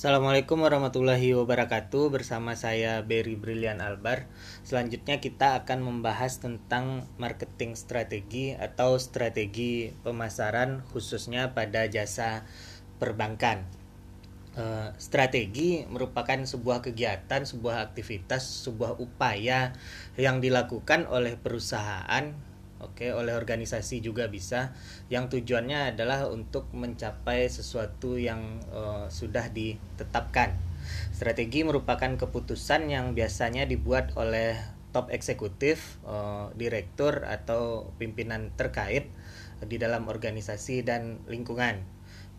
Assalamualaikum warahmatullahi wabarakatuh. Bersama saya Berry Brilian Albar. Selanjutnya kita akan membahas tentang marketing strategi Atau strategi pemasaran khususnya pada jasa perbankan. Uh, Strategi merupakan sebuah kegiatan, sebuah aktivitas, sebuah upaya Yang dilakukan oleh perusahaan Oke, oleh organisasi juga bisa. Yang tujuannya adalah untuk mencapai sesuatu yang uh, sudah ditetapkan. Strategi merupakan keputusan yang biasanya dibuat oleh top eksekutif, uh, direktur atau pimpinan terkait di dalam organisasi dan lingkungan.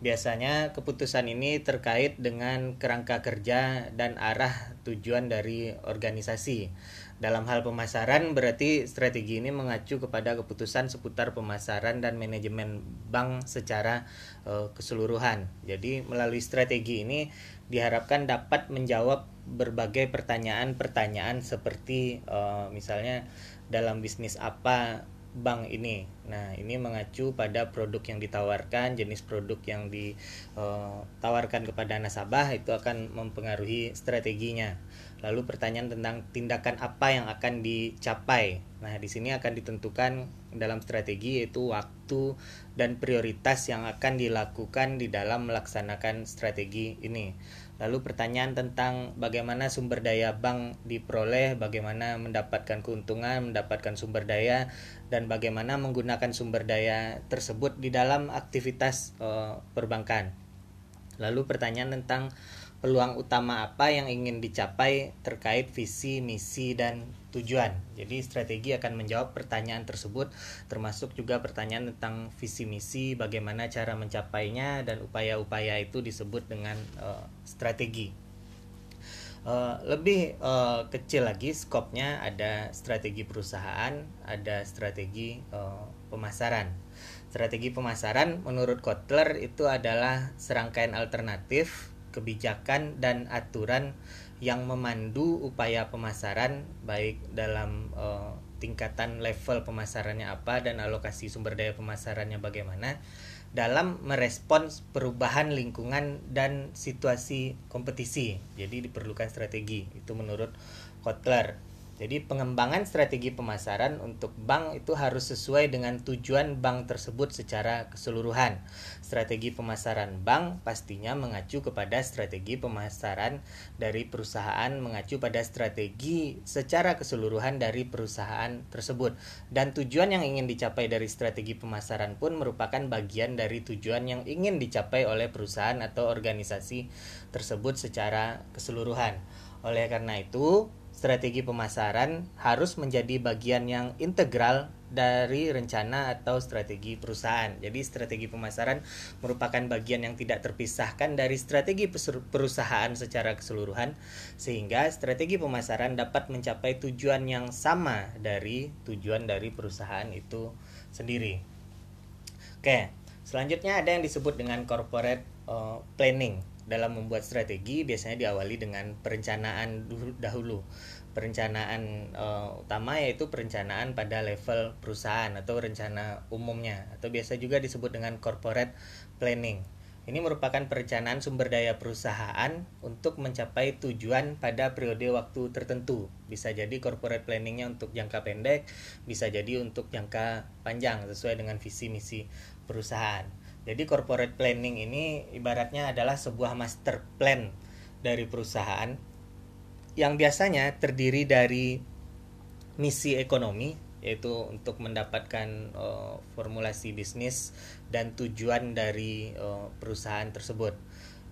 Biasanya keputusan ini terkait dengan kerangka kerja dan arah tujuan dari organisasi. Dalam hal pemasaran berarti strategi ini mengacu kepada keputusan seputar pemasaran dan manajemen bank secara uh, keseluruhan. Jadi melalui strategi ini diharapkan dapat menjawab berbagai pertanyaan-pertanyaan seperti uh, misalnya dalam bisnis apa bank ini. Nah, ini mengacu pada produk yang ditawarkan, jenis produk yang ditawarkan kepada nasabah itu akan mempengaruhi strateginya. Lalu pertanyaan tentang tindakan apa yang akan dicapai. Nah, di sini akan ditentukan dalam strategi yaitu waktu dan prioritas yang akan dilakukan di dalam melaksanakan strategi ini. Lalu pertanyaan tentang bagaimana sumber daya bank diperoleh, bagaimana mendapatkan keuntungan, mendapatkan sumber daya, dan bagaimana menggunakan sumber daya tersebut di dalam aktivitas uh, perbankan. Lalu pertanyaan tentang peluang utama apa yang ingin dicapai terkait visi, misi, dan tujuan. Jadi strategi akan menjawab pertanyaan tersebut termasuk juga pertanyaan tentang visi misi, bagaimana cara mencapainya dan upaya-upaya itu disebut dengan uh, strategi. Uh, lebih uh, kecil lagi skopnya ada strategi perusahaan, ada strategi uh, pemasaran. Strategi pemasaran menurut Kotler itu adalah serangkaian alternatif kebijakan dan aturan yang memandu upaya pemasaran baik dalam uh, tingkatan level pemasarannya apa dan alokasi sumber daya pemasarannya bagaimana dalam merespons perubahan lingkungan dan situasi kompetisi. Jadi diperlukan strategi. Itu menurut Kotler. Jadi pengembangan strategi pemasaran untuk bank itu harus sesuai dengan tujuan bank tersebut secara keseluruhan. Strategi pemasaran bank pastinya mengacu kepada strategi pemasaran dari perusahaan, mengacu pada strategi secara keseluruhan dari perusahaan tersebut. Dan tujuan yang ingin dicapai dari strategi pemasaran pun merupakan bagian dari tujuan yang ingin dicapai oleh perusahaan atau organisasi tersebut secara keseluruhan. Oleh karena itu, strategi pemasaran harus menjadi bagian yang integral dari rencana atau strategi perusahaan. Jadi strategi pemasaran merupakan bagian yang tidak terpisahkan dari strategi perusahaan secara keseluruhan sehingga strategi pemasaran dapat mencapai tujuan yang sama dari tujuan dari perusahaan itu sendiri. Oke, selanjutnya ada yang disebut dengan corporate uh, planning dalam membuat strategi biasanya diawali dengan perencanaan dahulu. Perencanaan uh, utama yaitu perencanaan pada level perusahaan atau rencana umumnya atau biasa juga disebut dengan corporate planning. Ini merupakan perencanaan sumber daya perusahaan untuk mencapai tujuan pada periode waktu tertentu. Bisa jadi corporate planningnya untuk jangka pendek, bisa jadi untuk jangka panjang sesuai dengan visi misi perusahaan. Jadi corporate planning ini ibaratnya adalah sebuah master plan dari perusahaan yang biasanya terdiri dari misi ekonomi yaitu untuk mendapatkan uh, formulasi bisnis dan tujuan dari uh, perusahaan tersebut.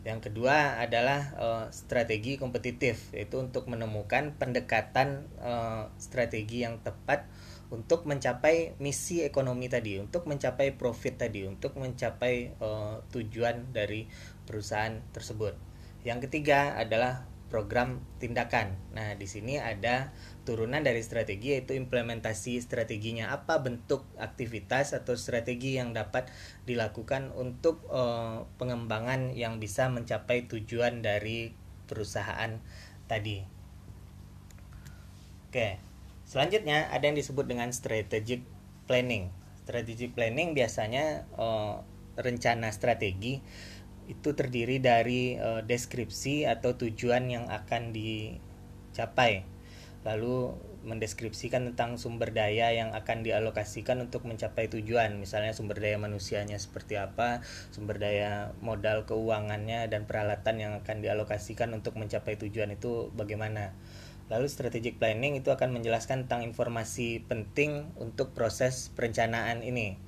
Yang kedua adalah uh, strategi kompetitif yaitu untuk menemukan pendekatan uh, strategi yang tepat untuk mencapai misi ekonomi tadi, untuk mencapai profit tadi, untuk mencapai uh, tujuan dari perusahaan tersebut. Yang ketiga adalah program tindakan. Nah, di sini ada turunan dari strategi yaitu implementasi strateginya apa bentuk aktivitas atau strategi yang dapat dilakukan untuk uh, pengembangan yang bisa mencapai tujuan dari perusahaan tadi. Oke. Selanjutnya ada yang disebut dengan strategic planning. Strategic planning biasanya uh, rencana strategi itu terdiri dari uh, deskripsi atau tujuan yang akan dicapai. Lalu mendeskripsikan tentang sumber daya yang akan dialokasikan untuk mencapai tujuan, misalnya sumber daya manusianya seperti apa, sumber daya modal keuangannya dan peralatan yang akan dialokasikan untuk mencapai tujuan itu bagaimana. Lalu strategic planning itu akan menjelaskan tentang informasi penting untuk proses perencanaan ini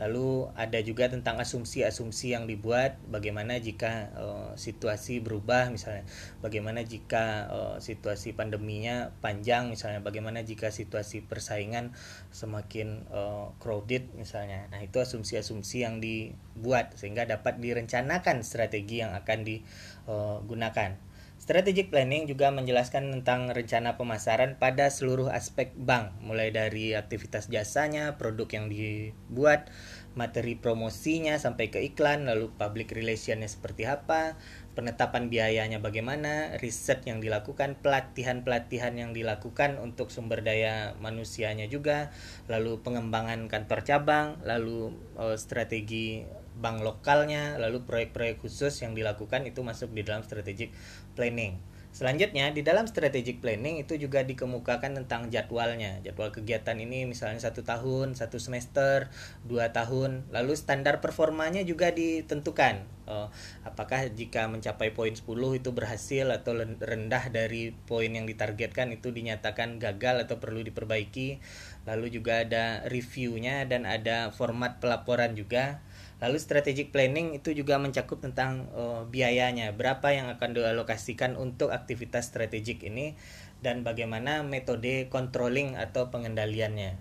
Lalu ada juga tentang asumsi-asumsi yang dibuat bagaimana jika uh, situasi berubah misalnya bagaimana jika uh, situasi pandeminya panjang misalnya bagaimana jika situasi persaingan semakin uh, crowded misalnya. Nah, itu asumsi-asumsi yang dibuat sehingga dapat direncanakan strategi yang akan digunakan. Strategic planning juga menjelaskan tentang rencana pemasaran pada seluruh aspek bank, mulai dari aktivitas jasanya, produk yang dibuat, materi promosinya sampai ke iklan, lalu public relationnya seperti apa, penetapan biayanya bagaimana, riset yang dilakukan, pelatihan-pelatihan yang dilakukan untuk sumber daya manusianya juga, lalu pengembangan kantor cabang, lalu uh, strategi bank lokalnya, lalu proyek-proyek khusus yang dilakukan itu masuk di dalam strategic planning. Selanjutnya, di dalam strategic planning itu juga dikemukakan tentang jadwalnya. Jadwal kegiatan ini misalnya satu tahun, satu semester, dua tahun. Lalu standar performanya juga ditentukan. Oh, apakah jika mencapai poin 10 itu berhasil atau rendah dari poin yang ditargetkan itu dinyatakan gagal atau perlu diperbaiki. Lalu juga ada reviewnya dan ada format pelaporan juga Lalu strategic planning itu juga mencakup tentang uh, biayanya, berapa yang akan dialokasikan untuk aktivitas strategik ini dan bagaimana metode controlling atau pengendaliannya.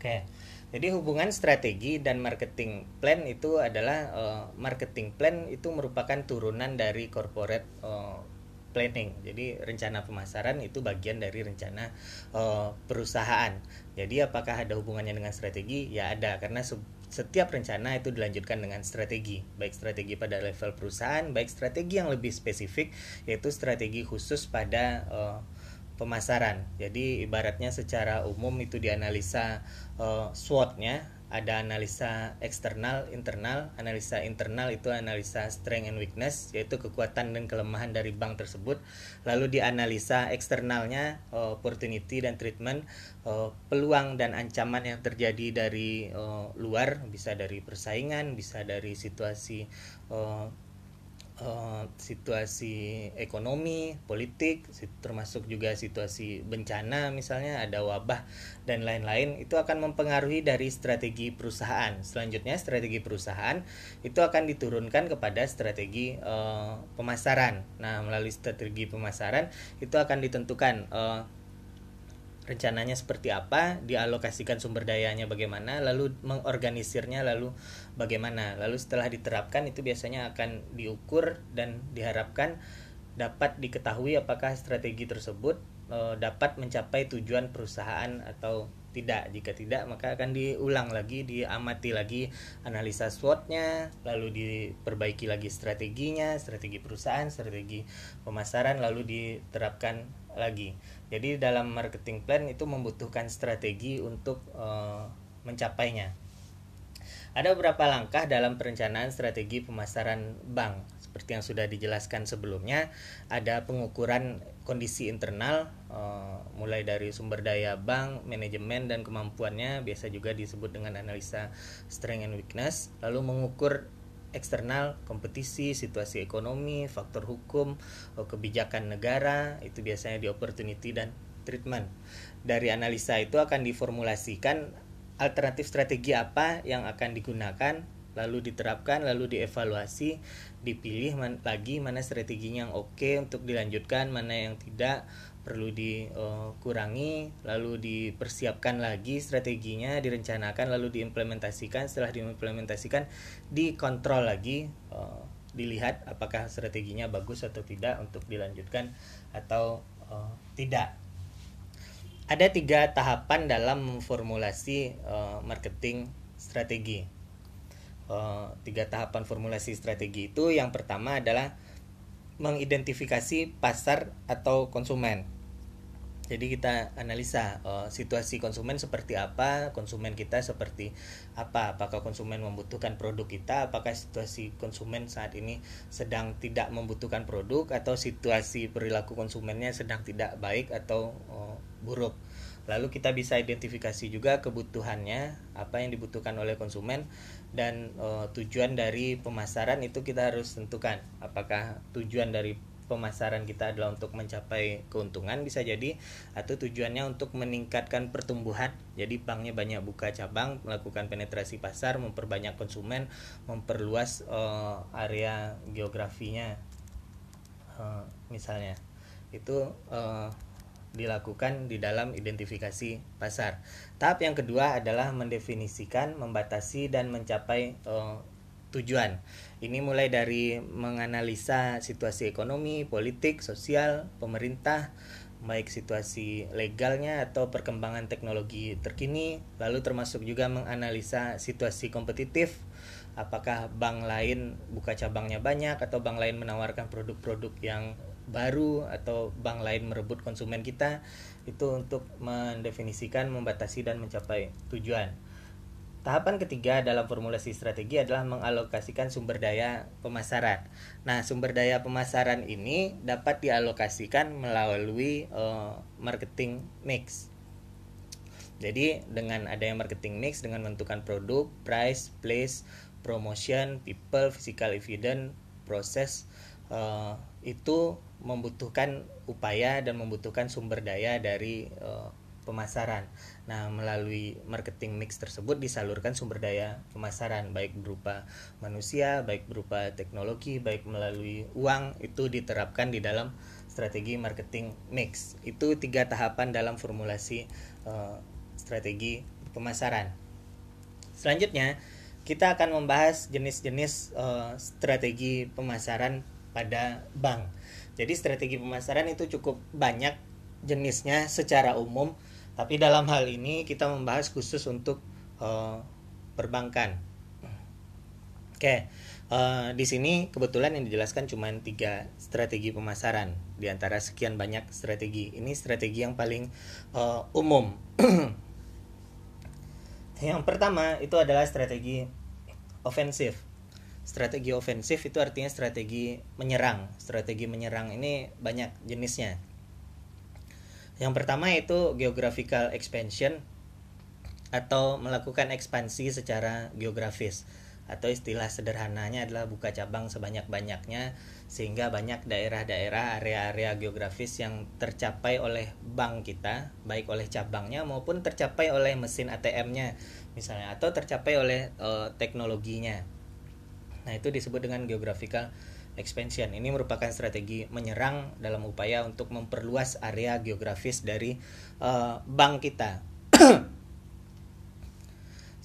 Oke. Jadi hubungan strategi dan marketing plan itu adalah uh, marketing plan itu merupakan turunan dari corporate uh, planning. Jadi rencana pemasaran itu bagian dari rencana uh, perusahaan. Jadi apakah ada hubungannya dengan strategi? Ya ada karena setiap rencana itu dilanjutkan dengan strategi, baik strategi pada level perusahaan, baik strategi yang lebih spesifik, yaitu strategi khusus pada uh, pemasaran. Jadi ibaratnya secara umum itu dianalisa uh, SWOT-nya ada analisa eksternal, internal. Analisa internal itu analisa strength and weakness, yaitu kekuatan dan kelemahan dari bank tersebut. Lalu dianalisa eksternalnya, uh, opportunity dan treatment, uh, peluang dan ancaman yang terjadi dari uh, luar, bisa dari persaingan, bisa dari situasi uh, situasi ekonomi, politik, termasuk juga situasi bencana misalnya ada wabah dan lain-lain itu akan mempengaruhi dari strategi perusahaan. Selanjutnya strategi perusahaan itu akan diturunkan kepada strategi uh, pemasaran. Nah, melalui strategi pemasaran itu akan ditentukan uh, rencananya seperti apa, dialokasikan sumber dayanya bagaimana, lalu mengorganisirnya lalu bagaimana. Lalu setelah diterapkan itu biasanya akan diukur dan diharapkan dapat diketahui apakah strategi tersebut e, dapat mencapai tujuan perusahaan atau tidak. Jika tidak, maka akan diulang lagi, diamati lagi analisa SWOT-nya, lalu diperbaiki lagi strateginya, strategi perusahaan, strategi pemasaran, lalu diterapkan lagi. Jadi dalam marketing plan itu membutuhkan strategi untuk uh, mencapainya. Ada beberapa langkah dalam perencanaan strategi pemasaran bank. Seperti yang sudah dijelaskan sebelumnya, ada pengukuran kondisi internal uh, mulai dari sumber daya bank, manajemen dan kemampuannya, biasa juga disebut dengan analisa strength and weakness, lalu mengukur eksternal, kompetisi, situasi ekonomi, faktor hukum, oh, kebijakan negara, itu biasanya di opportunity dan treatment. Dari analisa itu akan diformulasikan alternatif strategi apa yang akan digunakan, lalu diterapkan, lalu dievaluasi, dipilih lagi mana strateginya yang oke untuk dilanjutkan, mana yang tidak, perlu dikurangi lalu dipersiapkan lagi strateginya direncanakan lalu diimplementasikan. Setelah diimplementasikan dikontrol lagi uh, dilihat apakah strateginya bagus atau tidak untuk dilanjutkan atau uh, tidak. Ada tiga tahapan dalam memformulasi uh, marketing strategi. Uh, tiga tahapan formulasi strategi itu yang pertama adalah mengidentifikasi pasar atau konsumen. jadi kita analisa uh, situasi konsumen seperti apa, konsumen kita seperti apa, apakah konsumen membutuhkan produk kita, apakah situasi konsumen saat ini sedang tidak membutuhkan produk atau situasi perilaku konsumennya sedang tidak baik atau uh, buruk. Lalu kita bisa identifikasi juga kebutuhannya, apa yang dibutuhkan oleh konsumen dan uh, tujuan dari pemasaran itu kita harus tentukan. Apakah tujuan dari pemasaran kita adalah untuk mencapai keuntungan bisa jadi atau tujuannya untuk meningkatkan pertumbuhan. Jadi banknya banyak buka cabang melakukan penetrasi pasar memperbanyak konsumen memperluas uh, area geografinya uh, misalnya. Itu uh, dilakukan di dalam identifikasi pasar. Tahap yang kedua adalah mendefinisikan, membatasi dan mencapai uh, tujuan. Ini mulai dari menganalisa situasi ekonomi, politik, sosial, pemerintah, baik situasi legalnya atau perkembangan teknologi terkini, lalu termasuk juga menganalisa situasi kompetitif, apakah bank lain buka cabangnya banyak atau bank lain menawarkan produk-produk yang baru atau bank lain merebut konsumen kita itu untuk mendefinisikan, membatasi dan mencapai tujuan. Tahapan ketiga dalam formulasi strategi adalah mengalokasikan sumber daya pemasaran. Nah, sumber daya pemasaran ini dapat dialokasikan melalui uh, marketing mix. Jadi, dengan adanya marketing mix dengan menentukan produk, price, place, promotion, people, physical evidence, proses uh, itu membutuhkan upaya dan membutuhkan sumber daya dari uh, pemasaran. Nah, melalui marketing mix tersebut disalurkan sumber daya pemasaran baik berupa manusia, baik berupa teknologi, baik melalui uang itu diterapkan di dalam strategi marketing mix. Itu tiga tahapan dalam formulasi uh, strategi pemasaran. Selanjutnya, kita akan membahas jenis-jenis uh, strategi pemasaran pada bank. Jadi strategi pemasaran itu cukup banyak jenisnya secara umum tapi dalam hal ini kita membahas khusus untuk uh, perbankan. Oke, uh, di sini kebetulan yang dijelaskan cuma tiga strategi pemasaran di antara sekian banyak strategi. Ini strategi yang paling uh, umum. yang pertama itu adalah strategi ofensif. Strategi ofensif itu artinya strategi menyerang. Strategi menyerang ini banyak jenisnya yang pertama itu geographical expansion atau melakukan ekspansi secara geografis atau istilah sederhananya adalah buka cabang sebanyak-banyaknya sehingga banyak daerah-daerah area-area geografis yang tercapai oleh bank kita baik oleh cabangnya maupun tercapai oleh mesin ATM-nya misalnya atau tercapai oleh uh, teknologinya. Nah, itu disebut dengan geographical expansion. Ini merupakan strategi menyerang dalam upaya untuk memperluas area geografis dari uh, bank kita.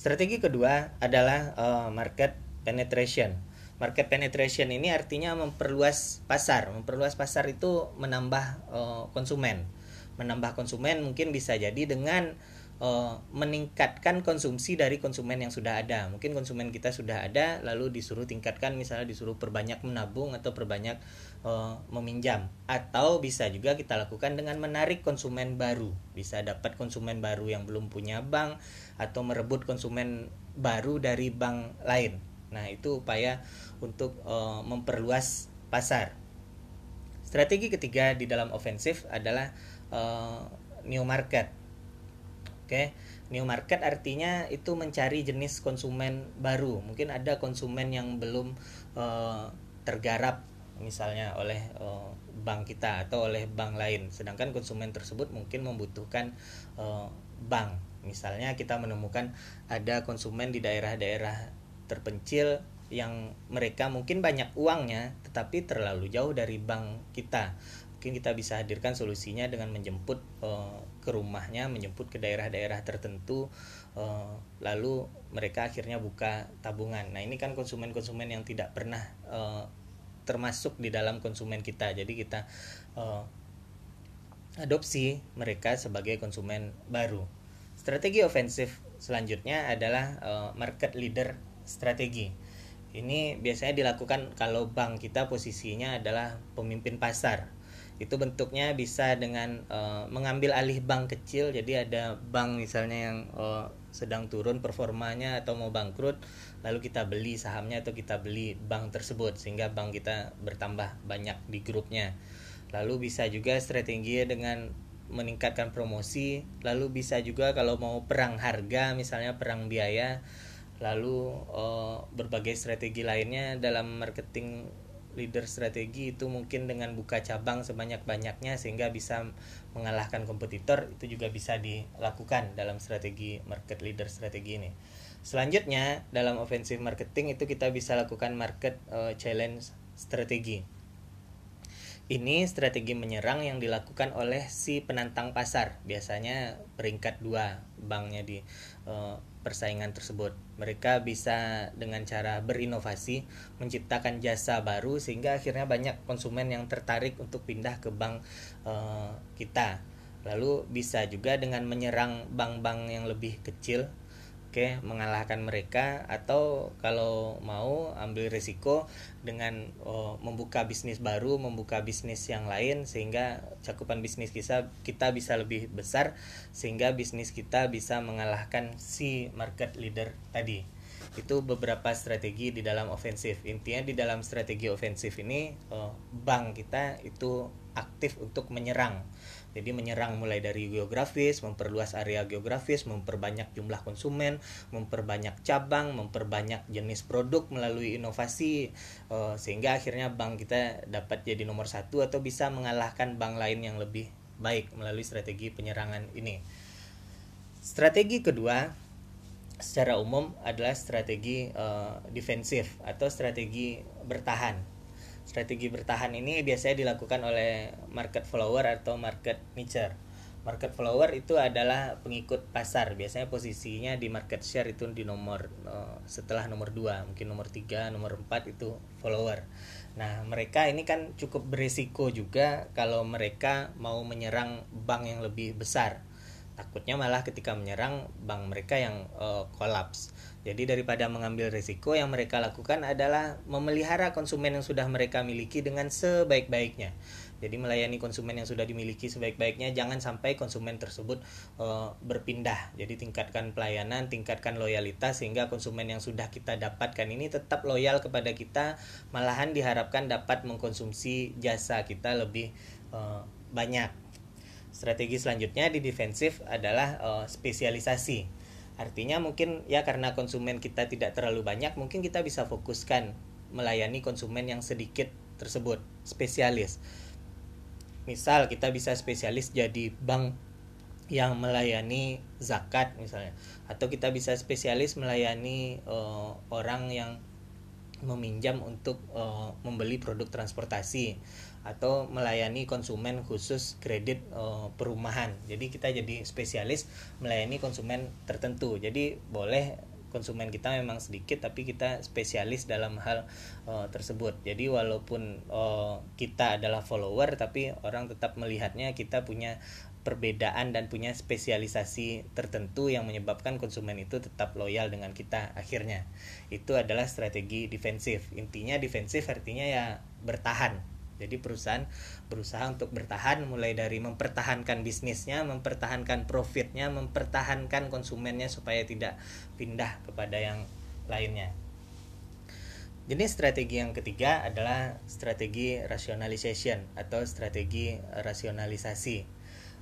strategi kedua adalah uh, market penetration. Market penetration ini artinya memperluas pasar. Memperluas pasar itu menambah uh, konsumen. Menambah konsumen mungkin bisa jadi dengan uh, meningkatkan konsumsi dari konsumen yang sudah ada. Mungkin konsumen kita sudah ada, lalu disuruh tingkatkan, misalnya disuruh perbanyak menabung atau perbanyak uh, meminjam. Atau bisa juga kita lakukan dengan menarik konsumen baru. Bisa dapat konsumen baru yang belum punya bank atau merebut konsumen baru dari bank lain. Nah itu upaya untuk uh, memperluas pasar. Strategi ketiga di dalam ofensif adalah uh, new market Oke, new market artinya itu mencari jenis konsumen baru. Mungkin ada konsumen yang belum uh, tergarap misalnya oleh uh, bank kita atau oleh bank lain. Sedangkan konsumen tersebut mungkin membutuhkan uh, bank. Misalnya kita menemukan ada konsumen di daerah-daerah terpencil yang mereka mungkin banyak uangnya tetapi terlalu jauh dari bank kita mungkin kita bisa hadirkan solusinya dengan menjemput uh, ke rumahnya menjemput ke daerah-daerah tertentu uh, lalu mereka akhirnya buka tabungan. Nah ini kan konsumen-konsumen yang tidak pernah uh, termasuk di dalam konsumen kita. Jadi kita uh, adopsi mereka sebagai konsumen baru. Strategi ofensif selanjutnya adalah uh, market leader strategi. Ini biasanya dilakukan kalau bank kita posisinya adalah pemimpin pasar itu bentuknya bisa dengan uh, mengambil alih bank kecil. Jadi ada bank misalnya yang uh, sedang turun performanya atau mau bangkrut lalu kita beli sahamnya atau kita beli bank tersebut sehingga bank kita bertambah banyak di grupnya. Lalu bisa juga strategi dengan meningkatkan promosi lalu bisa juga kalau mau perang harga misalnya perang biaya lalu uh, berbagai strategi lainnya dalam marketing leader strategi itu mungkin dengan buka cabang sebanyak-banyaknya sehingga bisa mengalahkan kompetitor itu juga bisa dilakukan dalam strategi market leader strategi ini. Selanjutnya dalam offensive marketing itu kita bisa lakukan market uh, challenge strategi. Ini strategi menyerang yang dilakukan oleh si penantang pasar, biasanya peringkat dua banknya di uh, persaingan tersebut. Mereka bisa dengan cara berinovasi menciptakan jasa baru sehingga akhirnya banyak konsumen yang tertarik untuk pindah ke bank uh, kita. Lalu bisa juga dengan menyerang bank-bank yang lebih kecil Oke, mengalahkan mereka atau kalau mau ambil risiko dengan oh, membuka bisnis baru, membuka bisnis yang lain sehingga cakupan bisnis kita kita bisa lebih besar sehingga bisnis kita bisa mengalahkan si market leader tadi. Itu beberapa strategi di dalam ofensif. Intinya di dalam strategi ofensif ini oh, bank kita itu aktif untuk menyerang jadi menyerang mulai dari geografis, memperluas area geografis, memperbanyak jumlah konsumen, memperbanyak cabang, memperbanyak jenis produk melalui inovasi uh, sehingga akhirnya bank kita dapat jadi nomor satu atau bisa mengalahkan bank lain yang lebih baik melalui strategi penyerangan ini. Strategi kedua secara umum adalah strategi uh, defensif atau strategi bertahan Strategi bertahan ini biasanya dilakukan oleh market follower atau market nicher. Market follower itu adalah pengikut pasar, biasanya posisinya di market share itu di nomor uh, setelah nomor 2, mungkin nomor 3, nomor 4 itu follower. Nah, mereka ini kan cukup berisiko juga kalau mereka mau menyerang bank yang lebih besar. Takutnya malah ketika menyerang bank mereka yang uh, collapse. Jadi daripada mengambil risiko yang mereka lakukan adalah memelihara konsumen yang sudah mereka miliki dengan sebaik-baiknya. Jadi melayani konsumen yang sudah dimiliki sebaik-baiknya jangan sampai konsumen tersebut uh, berpindah. Jadi tingkatkan pelayanan, tingkatkan loyalitas sehingga konsumen yang sudah kita dapatkan ini tetap loyal kepada kita, malahan diharapkan dapat mengkonsumsi jasa kita lebih uh, banyak. Strategi selanjutnya di defensif adalah uh, spesialisasi Artinya mungkin ya karena konsumen kita tidak terlalu banyak, mungkin kita bisa fokuskan melayani konsumen yang sedikit tersebut, spesialis. Misal kita bisa spesialis jadi bank yang melayani zakat misalnya atau kita bisa spesialis melayani uh, orang yang meminjam untuk uh, membeli produk transportasi atau melayani konsumen khusus kredit uh, perumahan. Jadi kita jadi spesialis melayani konsumen tertentu. Jadi boleh konsumen kita memang sedikit tapi kita spesialis dalam hal uh, tersebut. Jadi walaupun uh, kita adalah follower tapi orang tetap melihatnya kita punya perbedaan dan punya spesialisasi tertentu yang menyebabkan konsumen itu tetap loyal dengan kita akhirnya. Itu adalah strategi defensif. Intinya defensif artinya ya bertahan jadi perusahaan berusaha untuk bertahan mulai dari mempertahankan bisnisnya, mempertahankan profitnya, mempertahankan konsumennya supaya tidak pindah kepada yang lainnya. Jenis strategi yang ketiga adalah strategi rationalization atau strategi rasionalisasi.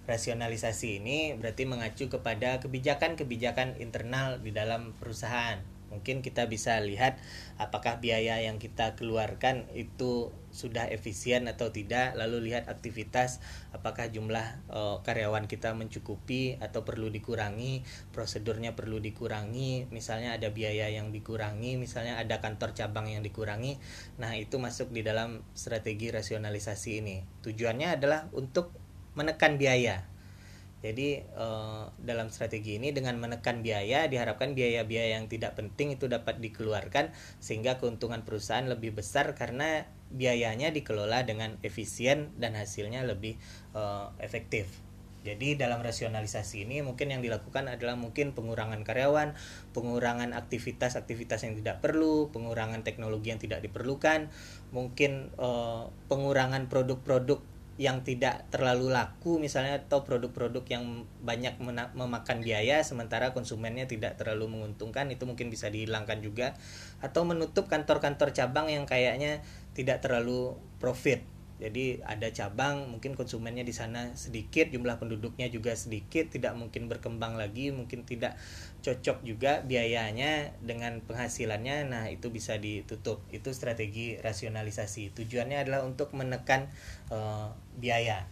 Rasionalisasi ini berarti mengacu kepada kebijakan-kebijakan internal di dalam perusahaan mungkin kita bisa lihat apakah biaya yang kita keluarkan itu sudah efisien atau tidak. Lalu lihat aktivitas apakah jumlah uh, karyawan kita mencukupi atau perlu dikurangi prosedurnya perlu dikurangi. Misalnya ada biaya yang dikurangi misalnya ada kantor cabang yang dikurangi. Nah itu masuk di dalam strategi rasionalisasi ini. Tujuannya adalah untuk menekan biaya jadi uh, dalam strategi ini dengan menekan biaya diharapkan biaya-biaya yang tidak penting itu dapat dikeluarkan sehingga keuntungan perusahaan lebih besar karena biayanya dikelola dengan efisien dan hasilnya lebih uh, efektif. Jadi dalam rasionalisasi ini mungkin yang dilakukan adalah mungkin pengurangan karyawan, pengurangan aktivitas-aktivitas yang tidak perlu, pengurangan teknologi yang tidak diperlukan, mungkin uh, pengurangan produk-produk yang tidak terlalu laku misalnya atau produk-produk yang banyak memakan biaya sementara konsumennya tidak terlalu menguntungkan itu mungkin bisa dihilangkan juga. Atau menutup kantor-kantor cabang yang kayaknya tidak terlalu profit. Jadi ada cabang mungkin konsumennya di sana sedikit jumlah penduduknya juga sedikit tidak mungkin berkembang lagi mungkin tidak cocok juga biayanya dengan penghasilannya nah itu bisa ditutup. Itu strategi rasionalisasi. Tujuannya adalah untuk menekan uh, biaya.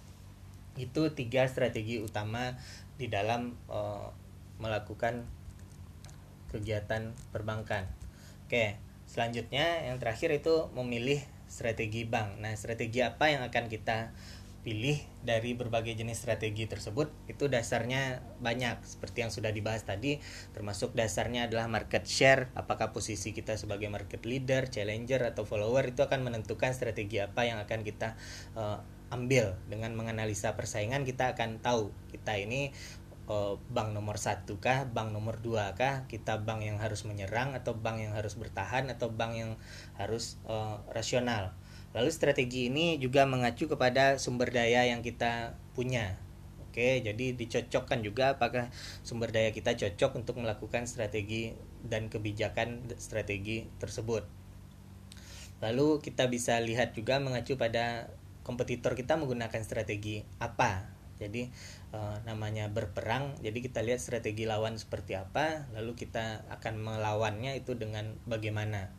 Itu tiga strategi utama di dalam uh, melakukan kegiatan perbankan. Oke selanjutnya yang terakhir itu memilih strategi bank. Nah, strategi apa yang akan kita pilih dari berbagai jenis strategi tersebut itu dasarnya banyak seperti yang sudah dibahas tadi termasuk dasarnya adalah market share apakah posisi kita sebagai market leader, challenger atau follower itu akan menentukan strategi apa yang akan kita uh, ambil. Dengan menganalisa persaingan kita akan tahu kita ini uh, bank nomor satu kah, bank nomor dua kah, kita bank yang harus menyerang atau bank yang harus bertahan atau bank yang harus uh, rasional Lalu strategi ini juga mengacu kepada sumber daya yang kita punya. Oke, jadi dicocokkan juga apakah sumber daya kita cocok untuk melakukan strategi dan kebijakan strategi tersebut. Lalu kita bisa lihat juga mengacu pada kompetitor kita menggunakan strategi apa. Jadi e, namanya berperang. Jadi kita lihat strategi lawan seperti apa, lalu kita akan melawannya itu dengan bagaimana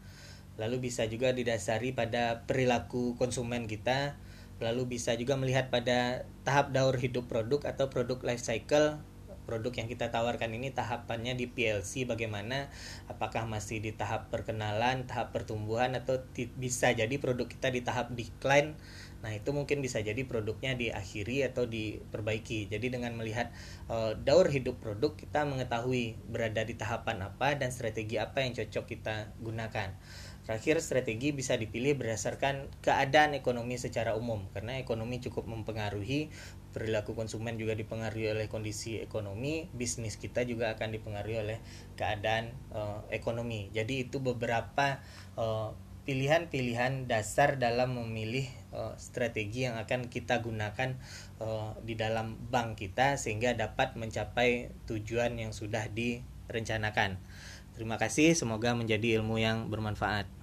lalu bisa juga didasari pada perilaku konsumen kita lalu bisa juga melihat pada tahap daur hidup produk atau produk life cycle produk yang kita tawarkan ini tahapannya di PLC bagaimana apakah masih di tahap perkenalan tahap pertumbuhan atau bisa jadi produk kita di tahap decline Nah, itu mungkin bisa jadi produknya diakhiri atau diperbaiki. Jadi dengan melihat uh, daur hidup produk, kita mengetahui berada di tahapan apa dan strategi apa yang cocok kita gunakan. Terakhir, strategi bisa dipilih berdasarkan keadaan ekonomi secara umum, karena ekonomi cukup mempengaruhi perilaku konsumen juga dipengaruhi oleh kondisi ekonomi, bisnis kita juga akan dipengaruhi oleh keadaan uh, ekonomi. Jadi itu beberapa pilihan pilihan-pilihan dasar dalam memilih uh, strategi yang akan kita gunakan uh, di dalam bank kita sehingga dapat mencapai tujuan yang sudah direncanakan. Terima kasih, semoga menjadi ilmu yang bermanfaat.